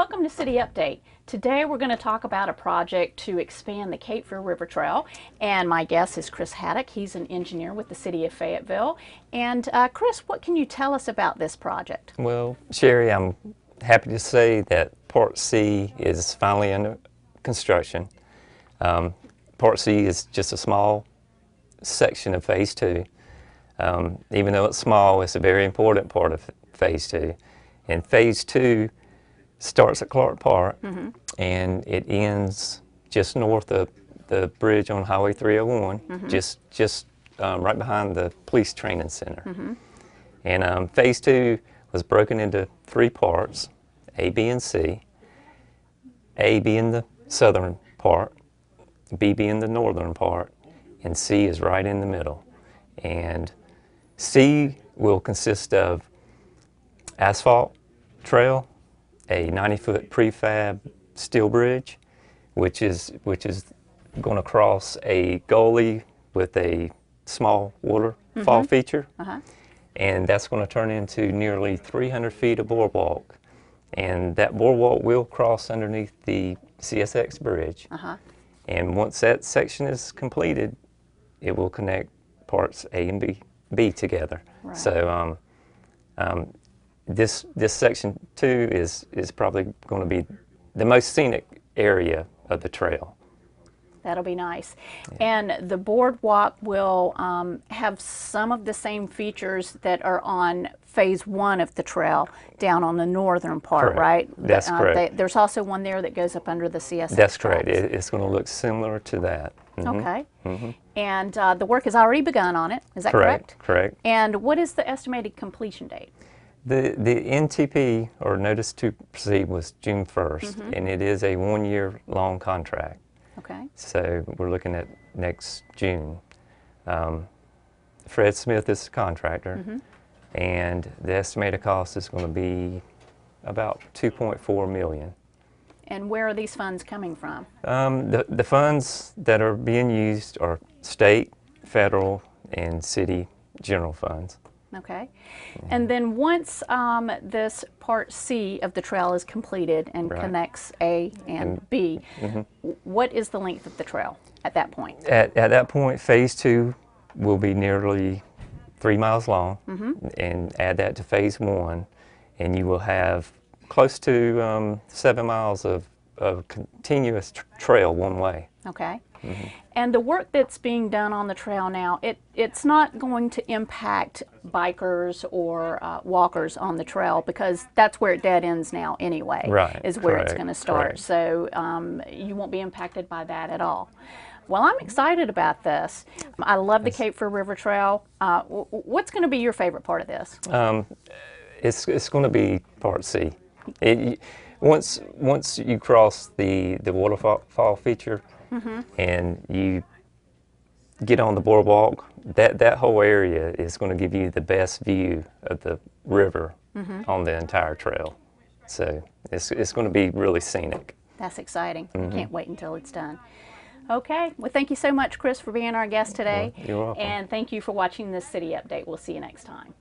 Welcome to City Update. Today we're going to talk about a project to expand the Cape Fear River Trail. And my guest is Chris Haddock. He's an engineer with the City of Fayetteville. And uh, Chris, what can you tell us about this project? Well, Sherry, I'm happy to say that Part C is finally under construction. Um, Part C is just a small section of Phase 2. Um, even though it's small, it's a very important part of Phase 2. And Phase 2 starts at Clark Park and it ends just north of the bridge on Highway 301, just, just um, right behind the police training center. And um, phase two was broken into three parts, A, B, and C. A being the southern part, B being the northern part, and C is right in the middle. And C will consist of asphalt trail, a 90-foot prefab steel bridge, which is which is going to cross a gully with a small waterfall feature Uh-huh. and that's going to turn into nearly 300 feet of boardwalk. And that boardwalk will cross underneath the CSX bridge. Uh-huh. And once that section is completed, it will connect parts A and B, B together. Right. So um, um, this this section two is is probably going to be the most scenic area of the trail. That'll be nice. And the boardwalk will um, have some of the same features that are on phase one of the trail down on the northern part, Correct. right? That's Uh, correct. they- there's also one there that goes up under the CSX. That's correct. It, it's going to look similar to that. Mhm. Okay. And uh, the work has already begun on it. Is that correct? Correct. Correct. And what is the estimated completion date? The the NTP or notice to proceed was June 1st, Mm-hmm. and it is a one year long contract. Okay. So we're looking at next June. Um, Fred Smith is the contractor, Mm-hmm. and the estimated cost is going to be about 2.4 million. And where are these funds coming from? Um, the, the funds that are being used are state, federal, and city general funds. Okay. And then once um, this part C of the trail is completed and Right. connects A and B, w- what is the length of the trail at that point? At, at that point, phase two will be nearly three miles long, and add that to phase one, and you will have close to um, seven miles of, of continuous tr- trail one way. Okay. Mm-hmm. And the work that's being done on the trail now, it, it's not going to impact bikers or uh, walkers on the trail because that's where it dead ends now anyway, Right, is where it's going to start. correct. So um, you won't be impacted by that at all. Well, I'm excited about this. I love the Cape Fear River Trail. Uh, what's going to be your favorite part of this? Um, it's it's going to be part C. It, once once you cross the the waterfall fall feature, and you get on the boardwalk, that that whole area is going to give you the best view of the river on the entire trail. So it's it's going to be really scenic. That's exciting. Mm-hmm. Can't wait until it's done. Okay. Well, thank you so much, Chris, for being our guest today. You're welcome. And thank you for watching this city update. We'll see you next time.